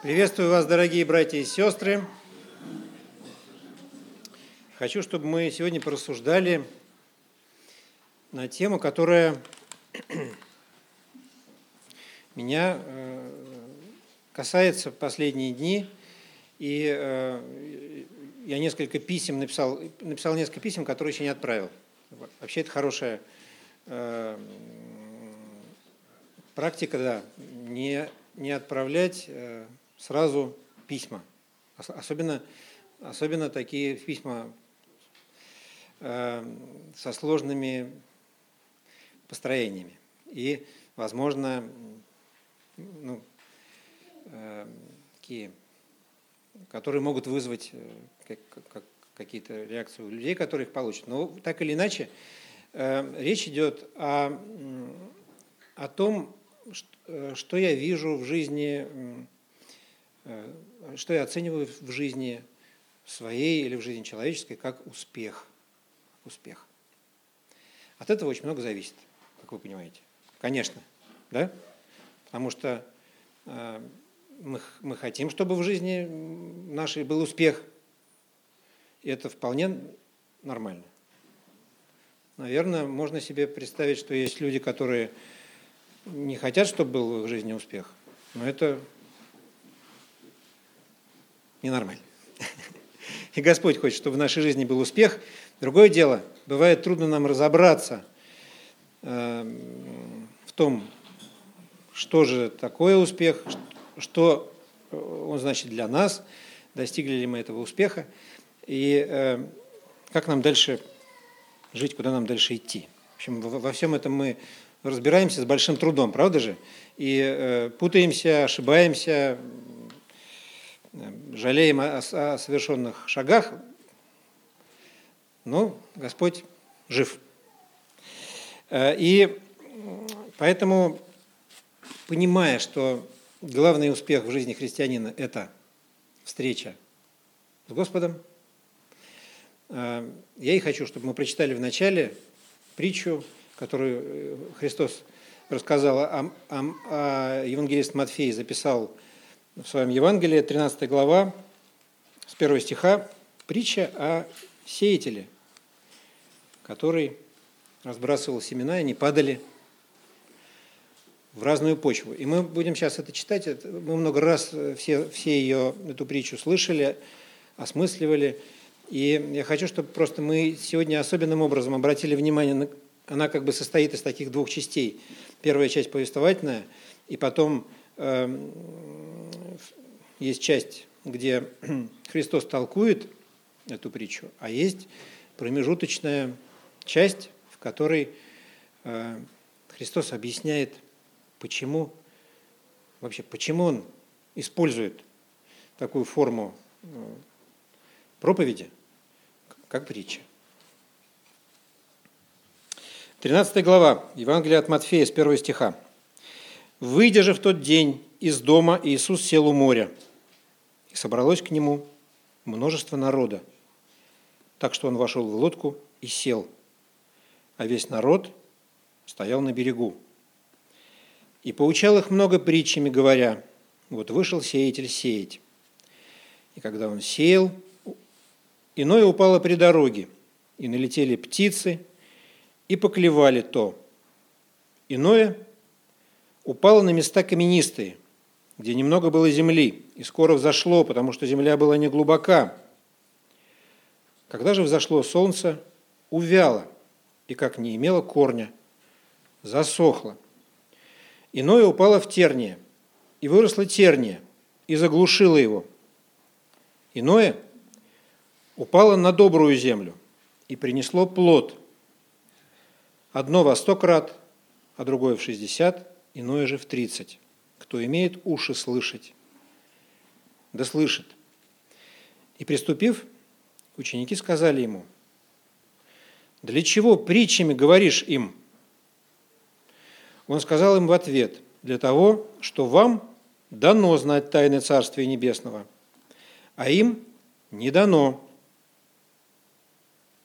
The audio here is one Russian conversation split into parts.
Приветствую вас, дорогие братья и сестры. Хочу, чтобы мы сегодня порассуждали на тему, которая меня э, касается последние дни. И э, я несколько писем написал, написал несколько писем, которые еще не отправил. Вообще это хорошая э, практика, да, не, не отправлять сразу письма. Особенно, особенно такие письма э, со сложными построениями. И, возможно, ну, э, такие, которые могут вызвать э, как, как, какие-то реакции у людей, которые их получат. Но так или иначе, речь идет о, о том, что, я вижу в жизни что я оцениваю в жизни своей или в жизни человеческой как успех. Успех. От этого очень много зависит, как вы понимаете. Конечно, да? Потому что э, мы, мы хотим, чтобы в жизни нашей был успех. И это вполне нормально. Наверное, можно себе представить, что есть люди, которые не хотят, чтобы был в их жизни успех. Но это ненормально. И Господь хочет, чтобы в нашей жизни был успех. Другое дело, бывает трудно нам разобраться э, в том, что же такое успех, что он значит для нас, достигли ли мы этого успеха, и э, как нам дальше жить, куда нам дальше идти. В общем, во всем этом мы разбираемся с большим трудом, правда же? И э, путаемся, ошибаемся, жалеем о, о совершенных шагах, но Господь жив. Э, и поэтому, понимая, что главный успех в жизни христианина – это встреча с Господом, э, я и хочу, чтобы мы прочитали в начале притчу, которую э, Христос рассказал, а, а, а евангелист Матфей записал – в своем Евангелии, 13 глава, с 1 стиха, притча о сеятеле, который разбрасывал семена, и они падали в разную почву. И мы будем сейчас это читать. Мы много раз все, все ее, эту притчу слышали, осмысливали. И я хочу, чтобы просто мы сегодня особенным образом обратили внимание, на, она как бы состоит из таких двух частей. Первая часть повествовательная, и потом есть часть, где Христос толкует эту притчу, а есть промежуточная часть, в которой э, Христос объясняет, почему вообще, почему он использует такую форму э, проповеди, как притча. 13 глава Евангелия от Матфея с 1 стиха. «Выйдя же в тот день из дома, Иисус сел у моря – и собралось к нему множество народа, так что он вошел в лодку и сел, а весь народ стоял на берегу. И поучал их много притчами, говоря, вот вышел сеятель сеять. И когда он сеял, иное упало при дороге, и налетели птицы, и поклевали то. Иное упало на места каменистые – где немного было земли, и скоро взошло, потому что земля была не глубока. Когда же взошло солнце, увяло, и как не имело корня, засохло. Иное упало в терние, и выросло терние, и заглушило его. Иное упало на добрую землю, и принесло плод. Одно во сто крат, а другое в шестьдесят, иное же в тридцать кто имеет уши слышать, да слышит. И приступив, ученики сказали ему, для чего притчами говоришь им? Он сказал им в ответ, для того, что вам дано знать тайны Царствия Небесного, а им не дано.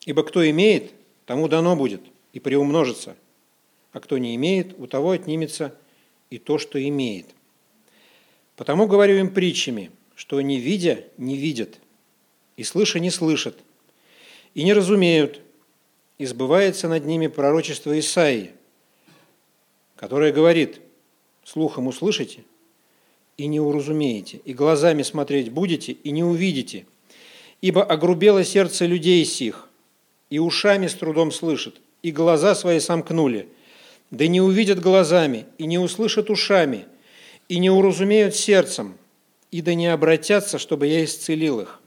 Ибо кто имеет, тому дано будет и приумножится, а кто не имеет, у того отнимется и то, что имеет. Потому говорю им притчами, что не видя, не видят, и слыша, не слышат, и не разумеют, и сбывается над ними пророчество Исаии, которое говорит, слухом услышите и не уразумеете, и глазами смотреть будете и не увидите, ибо огрубело сердце людей сих, и ушами с трудом слышат, и глаза свои сомкнули, да не увидят глазами, и не услышат ушами, и не уразумеют сердцем, и да не обратятся, чтобы я исцелил их.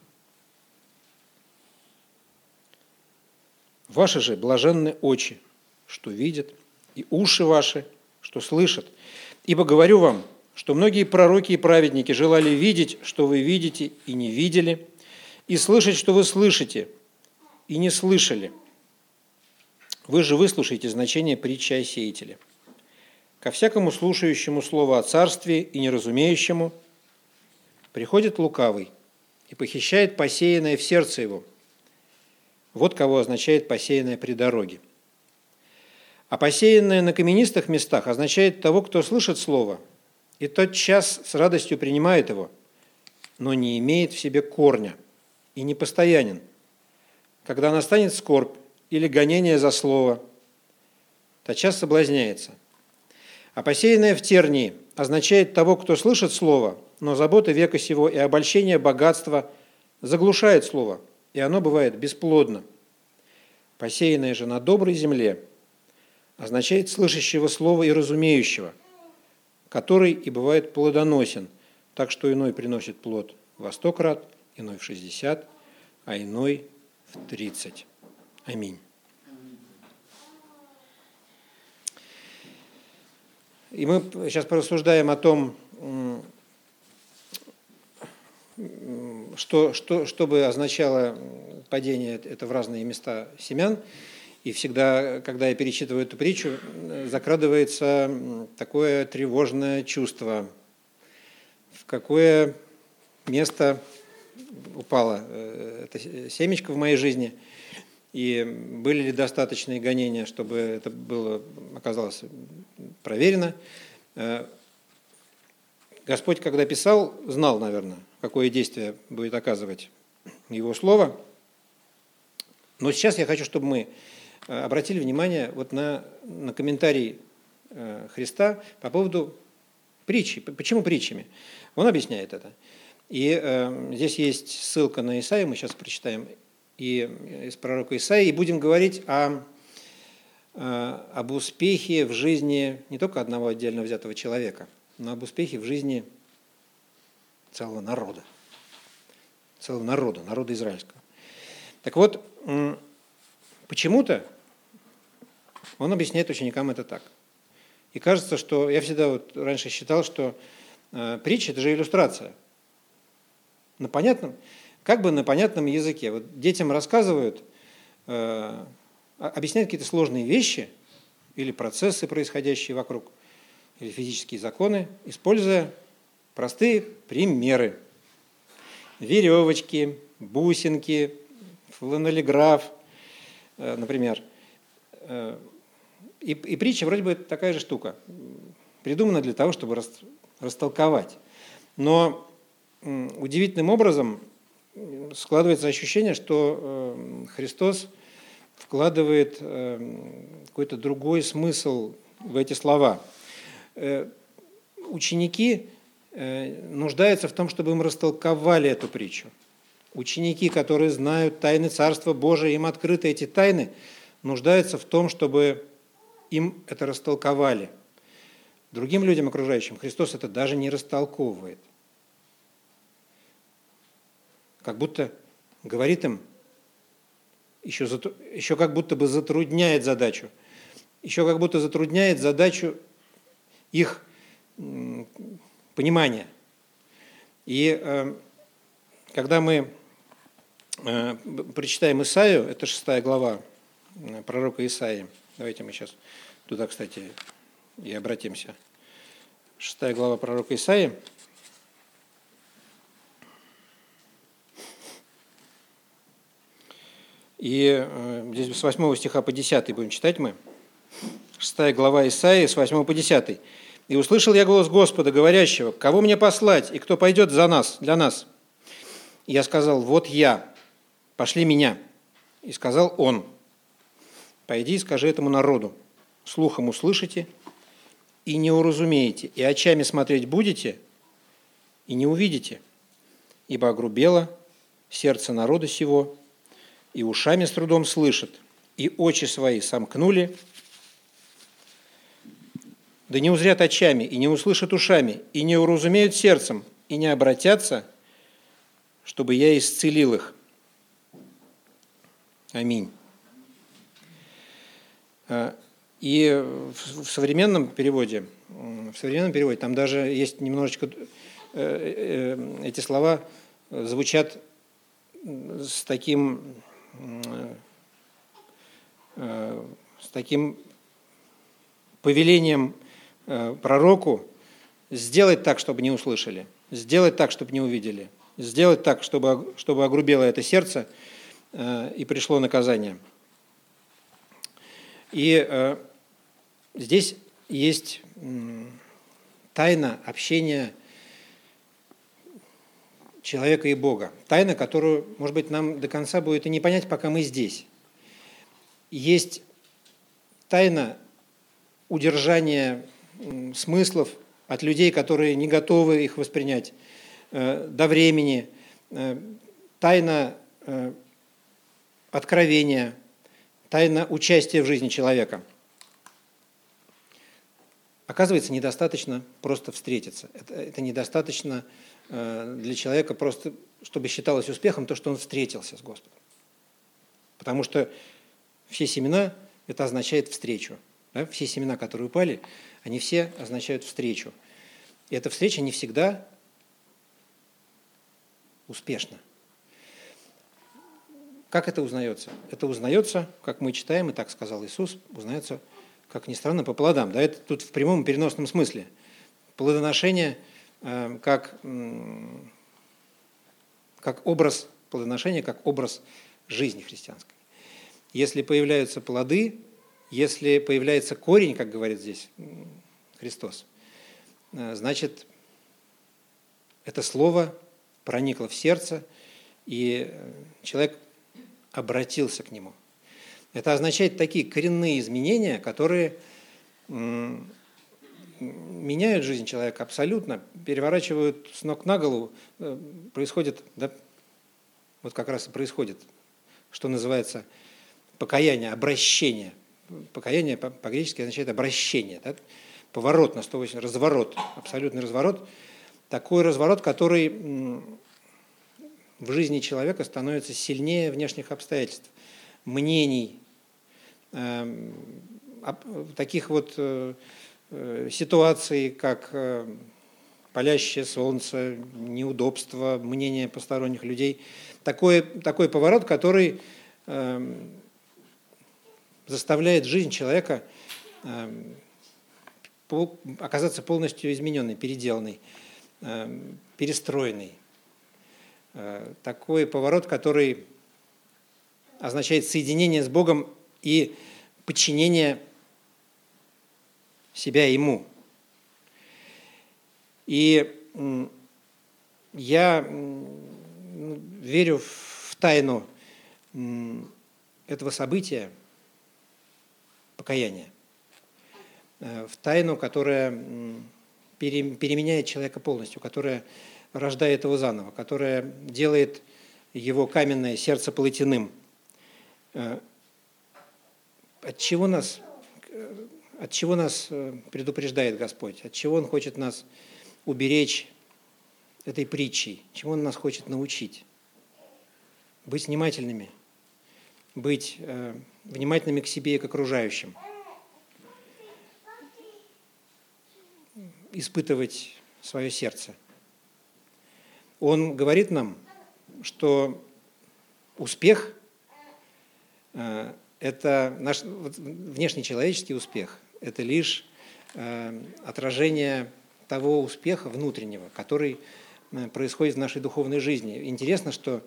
Ваши же блаженны очи, что видят, и уши ваши, что слышат. Ибо говорю вам, что многие пророки и праведники желали видеть, что вы видите и не видели, и слышать, что вы слышите и не слышали. Вы же выслушаете значение притчи о сеятеле. Ко всякому слушающему слово о царстве и неразумеющему приходит лукавый и похищает посеянное в сердце его – вот кого означает посеянное при дороге. А посеянное на каменистых местах означает того, кто слышит слово, и тот час с радостью принимает его, но не имеет в себе корня и не постоянен. Когда настанет скорбь или гонение за слово, час соблазняется. А посеянное в тернии означает того, кто слышит слово, но заботы века сего и обольщение богатства заглушает слово – и оно бывает бесплодно. Посеянное же на доброй земле означает слышащего слова и разумеющего, который и бывает плодоносен, так что иной приносит плод во сто крат, иной в шестьдесят, а иной в тридцать. Аминь. И мы сейчас порассуждаем о том, что, что, что бы означало падение это в разные места семян. И всегда, когда я перечитываю эту притчу, закрадывается такое тревожное чувство. В какое место упало э, это семечко в моей жизни, и были ли достаточные гонения, чтобы это было, оказалось проверено. Э, Господь, когда писал, знал, наверное, какое действие будет оказывать Его Слово. Но сейчас я хочу, чтобы мы э, обратили внимание вот на, на комментарий э, Христа по поводу притчи. Почему притчами? Он объясняет это. И э, здесь есть ссылка на Исаию, мы сейчас прочитаем, и из пророка Исаии, и будем говорить о, э, об успехе в жизни не только одного отдельно взятого человека, но об успехе в жизни целого народа. Целого народа, народа израильского. Так вот, почему-то он объясняет ученикам это так. И кажется, что я всегда вот раньше считал, что э, притча – это же иллюстрация. На понятном, как бы на понятном языке. Вот детям рассказывают, э, объясняют какие-то сложные вещи или процессы, происходящие вокруг, или физические законы, используя Простые примеры. Веревочки, бусинки, фланелиграф, э, например. Э, и, и притча вроде бы такая же штука. Придумана для того, чтобы растолковать. Но удивительным образом складывается ощущение, что э, Христос вкладывает какой-то другой смысл в эти слова. Ученики Э, нуждается в том, чтобы им растолковали эту притчу. Ученики, которые знают тайны Царства Божия, им открыты эти тайны, нуждаются в том, чтобы им это растолковали. Другим людям, окружающим, Христос это даже не растолковывает. Как будто говорит им, еще, еще как будто бы затрудняет задачу. Еще как будто затрудняет задачу их понимания. И э, когда мы э, прочитаем Исаию, это шестая глава э, пророка Исаии, давайте мы сейчас туда, кстати, и обратимся. Шестая глава пророка Исаии. И здесь с 8 стиха по 10 будем читать мы. Шестая глава Исаии с 8 по 10. И услышал я голос Господа, говорящего, кого мне послать, и кто пойдет за нас, для нас? И я сказал, вот я, пошли меня. И сказал он, пойди и скажи этому народу, слухом услышите и не уразумеете, и очами смотреть будете, и не увидите, ибо огрубело сердце народа сего, и ушами с трудом слышат, и очи свои сомкнули, да не узрят очами, и не услышат ушами, и не уразумеют сердцем, и не обратятся, чтобы я исцелил их. Аминь. А, и в современном переводе, в современном переводе там даже есть немножечко, э, э, эти слова звучат с таким, э, с таким повелением пророку сделать так, чтобы не услышали, сделать так, чтобы не увидели, сделать так, чтобы, чтобы огрубело это сердце и пришло наказание. И здесь есть тайна общения человека и Бога. Тайна, которую, может быть, нам до конца будет и не понять, пока мы здесь. Есть тайна удержания смыслов от людей, которые не готовы их воспринять э, до времени, э, тайна э, откровения, тайна участия в жизни человека – Оказывается, недостаточно просто встретиться. Это, это недостаточно для человека просто, чтобы считалось успехом то, что он встретился с Господом. Потому что все семена – это означает встречу. Да? Все семена, которые упали, они все означают встречу. И эта встреча не всегда успешна. Как это узнается? Это узнается, как мы читаем, и так сказал Иисус, узнается – как ни странно, по плодам. Да, это тут в прямом переносном смысле. Плодоношение э, как, как образ плодоношения, как образ жизни христианской. Если появляются плоды, если появляется корень, как говорит здесь Христос, э, значит, это слово проникло в сердце, и э, человек обратился к нему – это означает такие коренные изменения, которые меняют жизнь человека абсолютно, переворачивают с ног на голову. Э, происходит, да, вот как раз и происходит, что называется покаяние, обращение. Покаяние по-гречески означает обращение, да? поворот на 180, разворот, абсолютный разворот. Такой разворот, который в жизни человека становится сильнее внешних обстоятельств, мнений, Эм, таких вот э, э, ситуаций, как э, палящее солнце, неудобство, мнение посторонних людей. Такой, такой поворот, который эм, заставляет жизнь человека эм, оказаться полностью измененной, переделанной, перестроенной. Такой поворот, который означает соединение с Богом и подчинение себя ему. И я верю в тайну этого события, покаяния, э, в тайну, которая переменяет человека полностью, которая рождает его заново, которая делает его каменное сердце плотяным, э, от чего нас, от чего нас э, предупреждает Господь, от чего Он хочет нас уберечь этой притчей, чему Он нас хочет научить. Быть внимательными, быть э, внимательными к себе и к окружающим, испытывать свое сердце. Он говорит нам, что успех э, это наш внешний человеческий успех, это лишь э, отражение того успеха внутреннего, который э, происходит в нашей духовной жизни. Интересно, что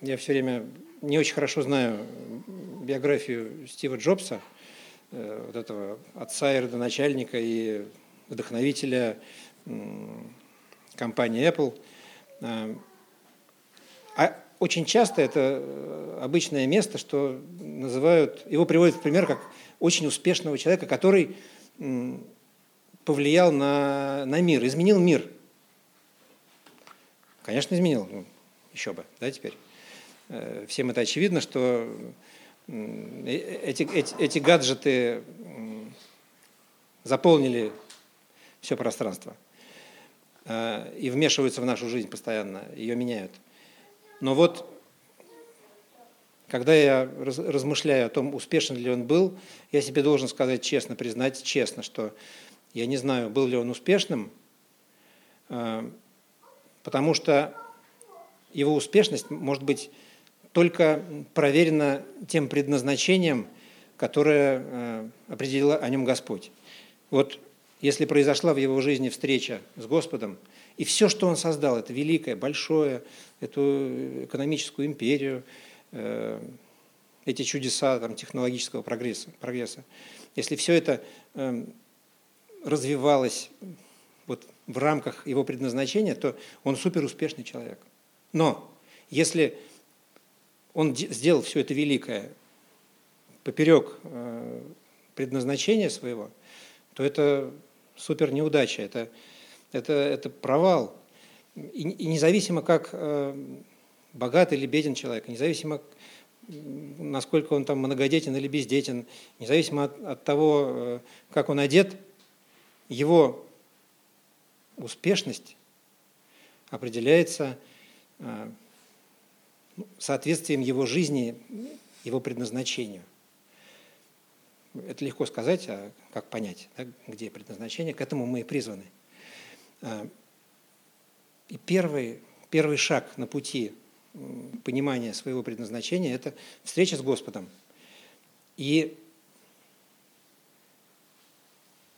я все время не очень хорошо знаю биографию Стива Джобса, э, вот этого отца и родоначальника и вдохновителя компании Apple. А, очень часто это э, обычное место, что называют, его приводят в пример как очень успешного человека, который повлиял на, на мир, изменил мир. Конечно, изменил, ну, еще бы, да, теперь. Э, всем это очевидно, что эти, эти, эти гаджеты заполнили все пространство э, и вмешиваются в нашу жизнь постоянно, ее меняют. Но вот, когда я размышляю о том, успешен ли он был, я себе должен сказать честно, признать честно, что я не знаю, был ли он успешным, э, потому что его успешность может быть только проверена тем предназначением, которое э, определил о нем Господь. Вот если произошла в его жизни встреча с Господом, и все, что он создал, это великое, большое, эту экономическую империю, э, эти чудеса там, технологического прогресса, прогресса, если все это э, развивалось вот в рамках его предназначения, то он суперуспешный человек. Но если он сделал все это великое поперек э, предназначения своего, то это супер неудача, это, это, это провал. И, и независимо, как э, богат или беден человек, независимо, насколько он там многодетен или бездетен, независимо от, от того, э, как он одет, его успешность определяется э, ну, соответствием его жизни, его предназначению. Это легко сказать, а как понять, да, где предназначение, к этому мы и призваны. Э, и первый, первый шаг на пути понимания своего предназначения – это встреча с Господом и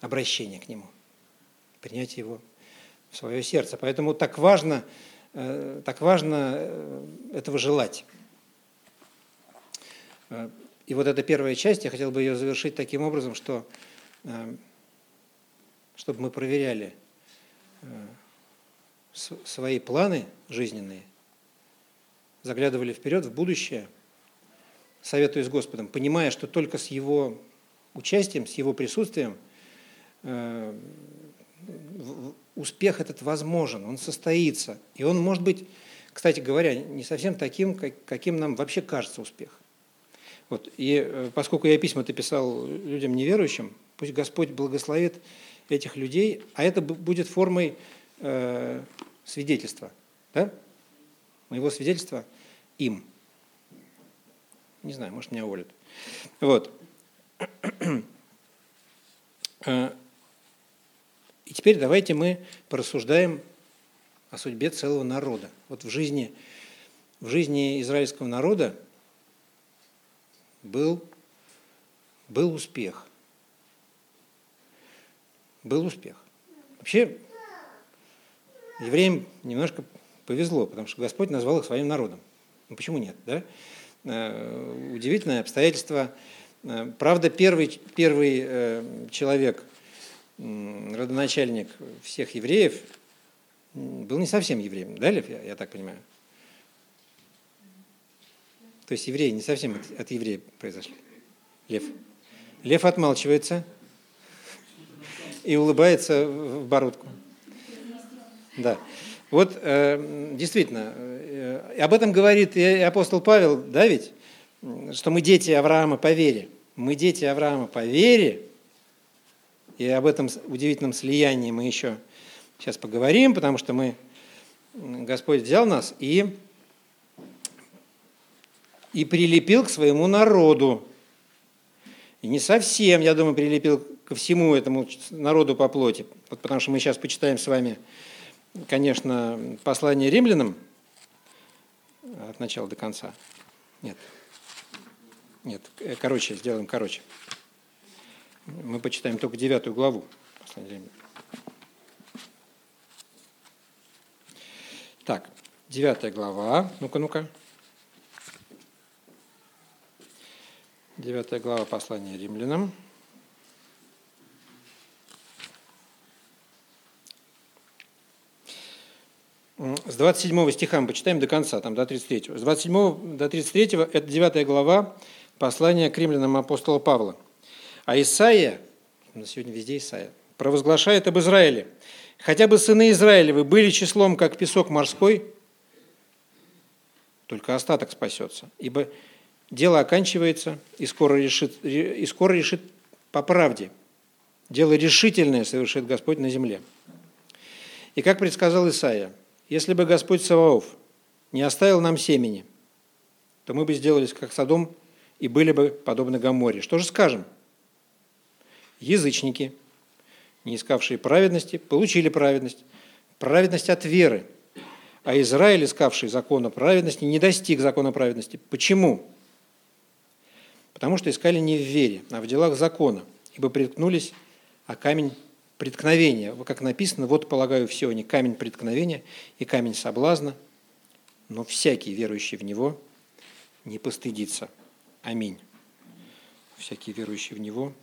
обращение к Нему, принятие Его в свое сердце. Поэтому так важно – Э, так важно э, этого желать. И вот эта первая часть, я хотел бы ее завершить таким образом, что чтобы мы проверяли свои планы жизненные, заглядывали вперед, в будущее, советуясь с Господом, понимая, что только с Его участием, с Его присутствием успех этот возможен, он состоится. И он может быть, кстати говоря, не совсем таким, каким нам вообще кажется успех. Вот. И э, поскольку я письма-то писал людям неверующим, пусть Господь благословит этих людей, а это будет формой э, свидетельства, да? моего свидетельства им. Не знаю, может, меня уволят. Вот. Э, и теперь давайте мы порассуждаем о судьбе целого народа. Вот в жизни, в жизни израильского народа был, был успех. Был успех. Вообще, евреям немножко повезло, потому что Господь назвал их своим народом. Ну почему нет, да? Э, удивительное обстоятельство. Э, правда, первый, первый э, человек, родоначальник всех евреев, был не совсем евреем, да, Лев, я, я так понимаю? То есть евреи не совсем от, от еврея произошли. Лев. Лев отмалчивается и улыбается в бородку. Да. Вот э, действительно, э, об этом говорит и апостол Павел, да ведь, что мы дети Авраама по вере. Мы дети Авраама по вере, и об этом удивительном слиянии мы еще сейчас поговорим, потому что мы, Господь взял нас и, и прилепил к своему народу. И не совсем, я думаю, прилепил ко всему этому народу по плоти. Вот потому что мы сейчас почитаем с вами, конечно, послание римлянам от начала до конца. Нет. Нет, э, короче, сделаем короче. Мы почитаем только девятую главу. Так, девятая глава. Ну-ка, ну-ка. Девятая глава послания римлянам. С 27 стиха мы почитаем до конца, там до 33. С 27 до 33 это 9 глава послания к римлянам апостола Павла. А Исаия, на сегодня везде Исаия, провозглашает об Израиле. Хотя бы сыны Израилевы были числом, как песок морской, только остаток спасется. Ибо дело оканчивается и скоро решит, и скоро решит по правде. Дело решительное совершит Господь на земле. И как предсказал Исаия, если бы Господь Саваоф не оставил нам семени, то мы бы сделались как Содом и были бы подобны Гаморе. Что же скажем? Язычники, не искавшие праведности, получили праведность. Праведность от веры. А Израиль, искавший закона праведности, не достиг закона праведности. Почему? Потому что искали не в вере, а в делах закона, ибо приткнулись, а камень преткновения. Как написано, вот полагаю все они камень преткновения и камень соблазна, но всякий верующий в него не постыдится. Аминь. Всякий верующий в него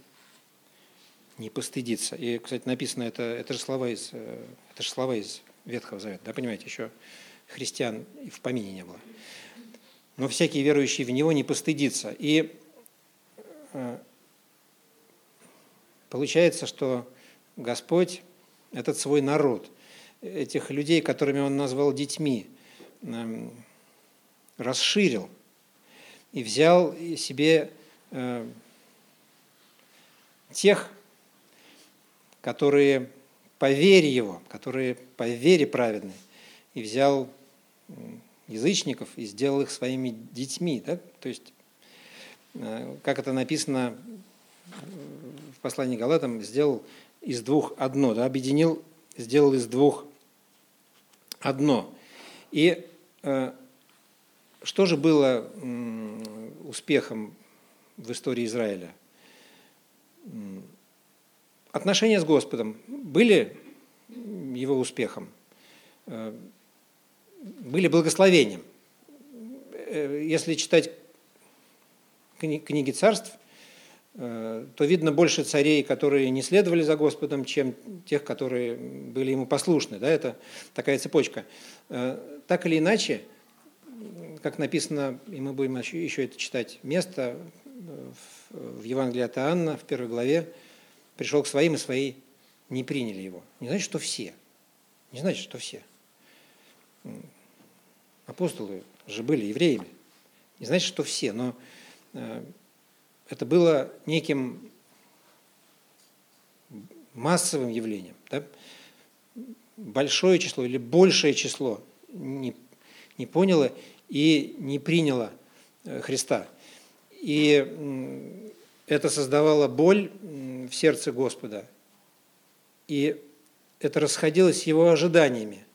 не постыдится. И, кстати, написано это, это же слова из, э, это же слова из Ветхого Завета, да, понимаете, еще христиан в помине не было. Но всякий верующий в него не постыдится. И э, получается, что Господь этот свой народ, этих людей, которыми Он назвал детьми, эм, расширил и взял себе э, тех, которые по вере Его, которые по вере праведны, и взял язычников и сделал их своими детьми. Да? То есть, э, как это написано в послании Галатам, сделал из двух одно, да, объединил, сделал из двух одно. И э, что же было э, успехом в истории Израиля? Отношения с Господом были его успехом, э, были благословением. Э, если читать книги царств – то видно больше царей, которые не следовали за Господом, чем тех, которые были ему послушны. Да, это такая цепочка. Э, так или иначе, как написано, и мы будем еще это читать, место в Евангелии от Иоанна, в первой главе, пришел к своим, и свои не приняли его. Не значит, что все. Не значит, что все. Апостолы же были евреями. Не значит, что все, но э, это было неким массовым явлением. Да? Большое число или большее число не, не поняло и не приняло э, Христа. И это создавало боль в сердце Господа. И это расходилось с его ожиданиями.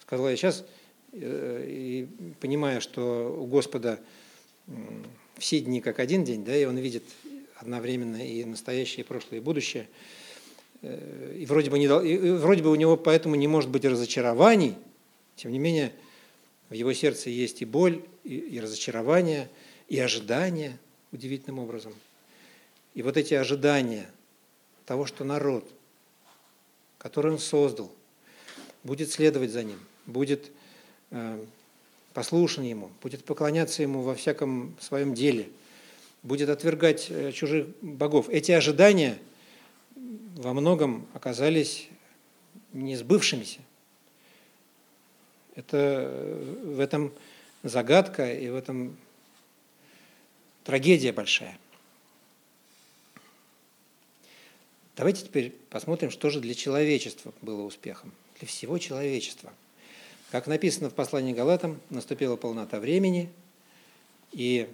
Сказал я сейчас, э, и понимая, что у Господа все дни как один день, да, и он видит одновременно и настоящее, и прошлое, и будущее. Э, и вроде бы, не, и вроде бы у него поэтому не может быть разочарований, тем не менее в его сердце есть и боль, и, и разочарование, и ожидание удивительным образом. И вот эти ожидания того, что народ, который он создал, будет следовать за ним, будет э, послушен Ему, будет поклоняться Ему во всяком своем деле, будет отвергать э, чужих богов. Эти ожидания во многом оказались не сбывшимися. Это э, в этом загадка и в этом трагедия большая. Давайте теперь посмотрим, что же для человечества было успехом, для всего человечества – как написано в послании Галатам, наступила полнота времени, и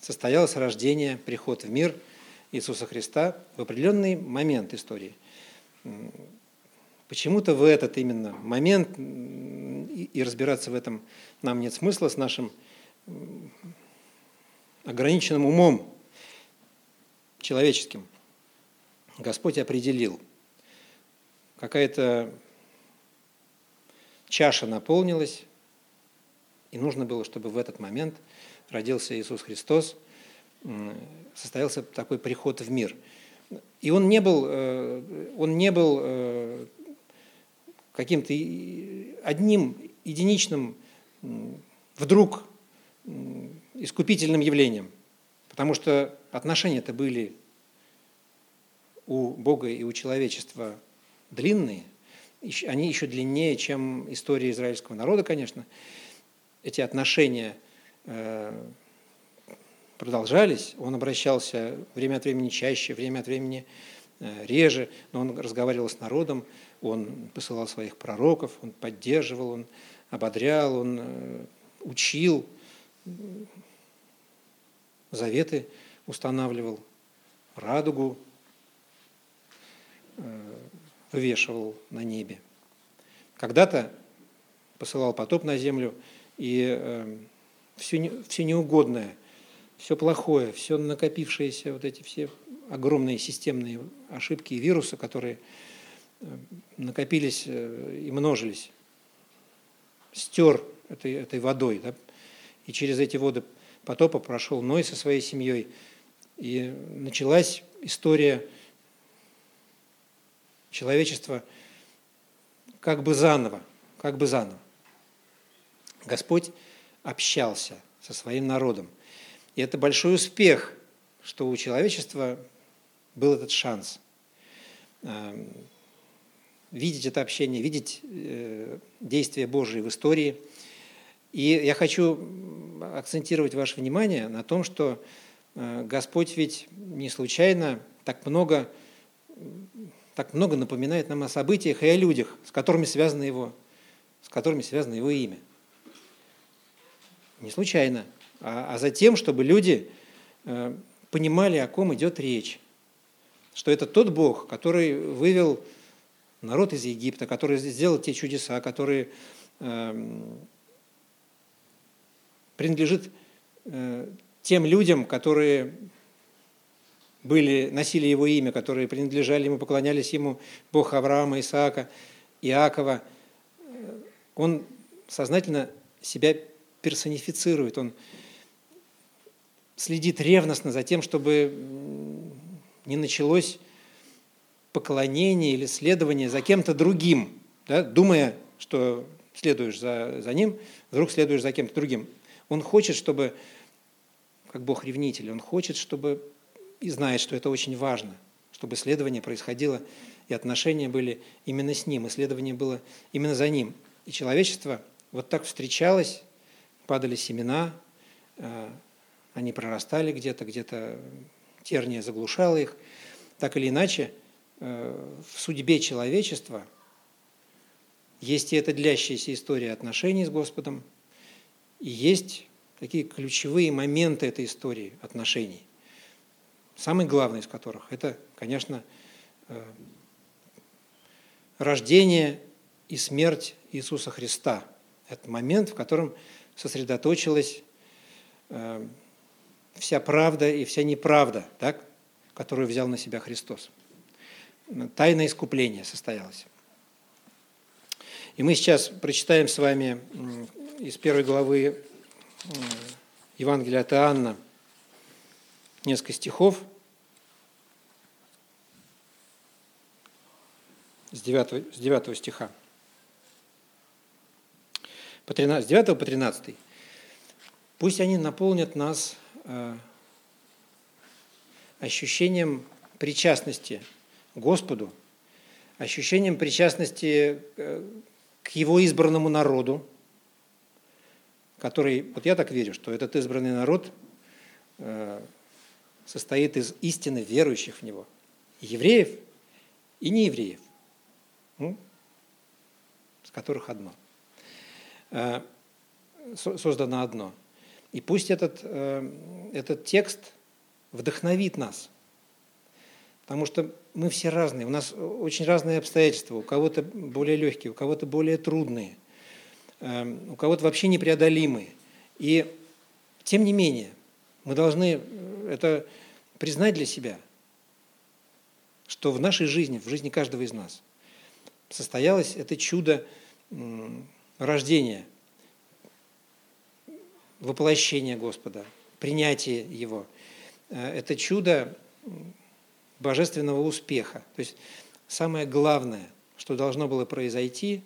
состоялось рождение, приход в мир Иисуса Христа в определенный момент истории. Почему-то в этот именно момент, и разбираться в этом нам нет смысла с нашим ограниченным умом человеческим, Господь определил – какая-то чаша наполнилась, и нужно было, чтобы в этот момент родился Иисус Христос, состоялся такой приход в мир. И он не был, э, он не был э, каким-то одним единичным вдруг искупительным явлением, потому что отношения-то были у Бога и у человечества длинные, они еще длиннее, чем история израильского народа, конечно. Эти отношения э, продолжались, он обращался время от времени чаще, время от времени э, реже, но он разговаривал с народом, он посылал своих пророков, он поддерживал, он ободрял, он э, учил, заветы устанавливал, радугу вывешивал на небе. Когда-то посылал потоп на землю, и все, все неугодное, все плохое, все накопившиеся, вот эти все огромные системные ошибки и вирусы, которые накопились э, и множились, стер этой, этой водой. Да? И через эти воды потопа прошел Ной со своей семьей. И началась история человечества как бы заново, как бы заново. Господь общался со своим народом. И это большой успех, что у человечества был этот шанс эм, видеть это общение, видеть э, действия Божьи в истории. И я хочу акцентировать ваше внимание на том, что э, Господь ведь не случайно так много, так много напоминает нам о событиях и о людях, с которыми связано его, с которыми связано его имя. Не случайно, а, а за тем, чтобы люди э, понимали, о ком идет речь. Что это тот Бог, который вывел народ из Египта, который сделал те чудеса, которые э, принадлежит э, тем людям, которые были, носили его имя, которые принадлежали ему, поклонялись ему, Бог Авраама, Исаака, Иакова. Он сознательно себя персонифицирует, он следит ревностно за тем, чтобы не началось поклонение или следование за кем-то другим, да, думая, что следуешь за, за ним, вдруг следуешь за кем-то другим. Он хочет, чтобы, как Бог ревнитель, он хочет, чтобы, и знает, что это очень важно, чтобы следование происходило, и отношения были именно с ним, исследование было именно за ним. И человечество вот так встречалось, падали семена, э, они прорастали где-то, где-то терния заглушала их. Так или иначе, Э, в судьбе человечества есть и эта длящаяся история отношений с Господом, и есть такие ключевые моменты этой истории отношений. Самый главный из которых – это, конечно, э, рождение и смерть Иисуса Христа. Это момент, в котором сосредоточилась э, вся правда и вся неправда, так, которую взял на себя Христос тайное искупление состоялось. И мы сейчас прочитаем с вами из первой главы Евангелия от Иоанна несколько стихов с 9, с 9 стиха. По 13, с 9 по 13. Пусть они наполнят нас э, ощущением причастности Господу, ощущением причастности э, к Его избранному народу, который, вот я так верю, что этот избранный народ э, состоит из истины верующих в Него, евреев и неевреев, ну, с которых одно. Э, создано одно. И пусть этот, этот текст вдохновит нас – Потому что мы все разные, у нас очень разные обстоятельства, у кого-то более легкие, у кого-то более трудные, эм, у кого-то вообще непреодолимые. И тем не менее, мы должны это признать для себя, что в нашей жизни, в жизни каждого из нас состоялось это чудо рождения, воплощения Господа, принятия Его. Э, это чудо божественного успеха. То есть самое главное, что должно было произойти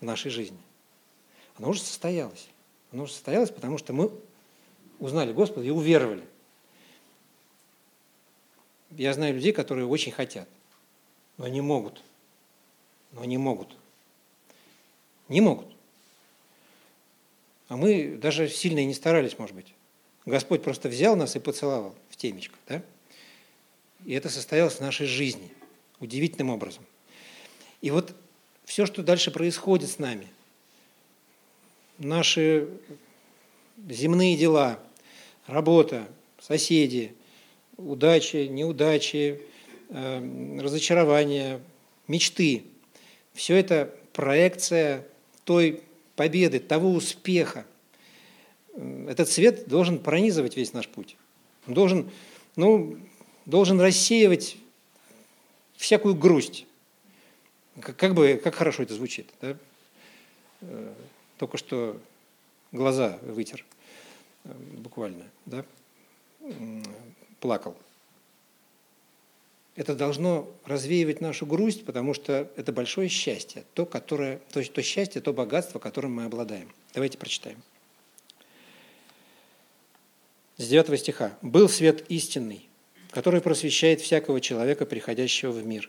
в нашей жизни, оно уже состоялось. Оно уже состоялось, потому что мы узнали Господа и уверовали. Я знаю людей, которые очень хотят, но не могут. Но не могут. Не могут. А мы даже сильно и не старались, может быть. Господь просто взял нас и поцеловал в темечко. Да? И это состоялось в нашей жизни удивительным образом. И вот все, что дальше происходит с нами, наши земные дела, работа, соседи, удачи, неудачи, э, разочарования, мечты, все это проекция той победы, того успеха. Этот свет должен пронизывать весь наш путь. Он должен, ну, должен рассеивать всякую грусть. Как, бы, как хорошо это звучит. Да? Э, только что глаза вытер, э, буквально, да? плакал. Это должно развеивать нашу грусть, потому что это большое счастье, то, которое, то, то счастье, то богатство, которым мы обладаем. Давайте прочитаем. С 9 стиха. «Был свет истинный, который просвещает всякого человека, приходящего в мир.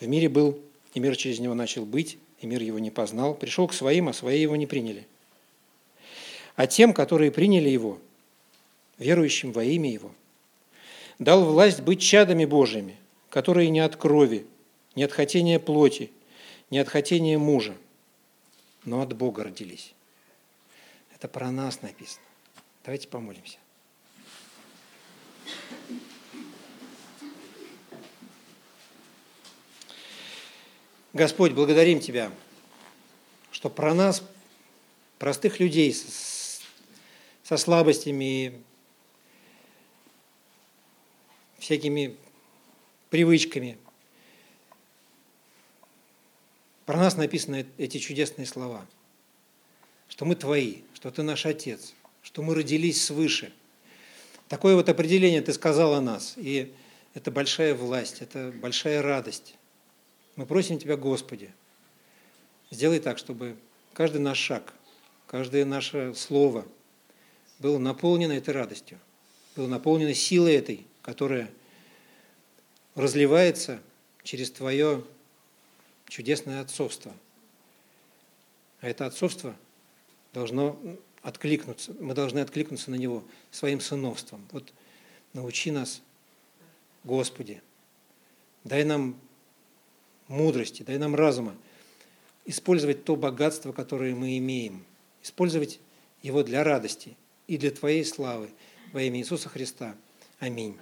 В мире был, и мир через него начал быть, и мир его не познал. Пришел к своим, а свои его не приняли. А тем, которые приняли его, верующим во имя его, дал власть быть чадами Божьими – которые не от крови, не от хотения плоти, не от хотения мужа, но от Бога родились. Это про нас написано. Давайте помолимся. Господь, благодарим Тебя, что про нас, простых людей со слабостями, всякими привычками. Про нас написаны эти чудесные слова, что мы Твои, что Ты наш Отец, что мы родились свыше. Такое вот определение Ты сказал о нас, и это большая власть, это большая радость. Мы просим Тебя, Господи, сделай так, чтобы каждый наш шаг, каждое наше слово было наполнено этой радостью, было наполнено силой этой, которая разливается через твое чудесное отцовство. А это отцовство должно откликнуться, мы должны откликнуться на него своим сыновством. Вот научи нас, Господи, дай нам мудрости, дай нам разума использовать то богатство, которое мы имеем, использовать его для радости и для Твоей славы во имя Иисуса Христа. Аминь.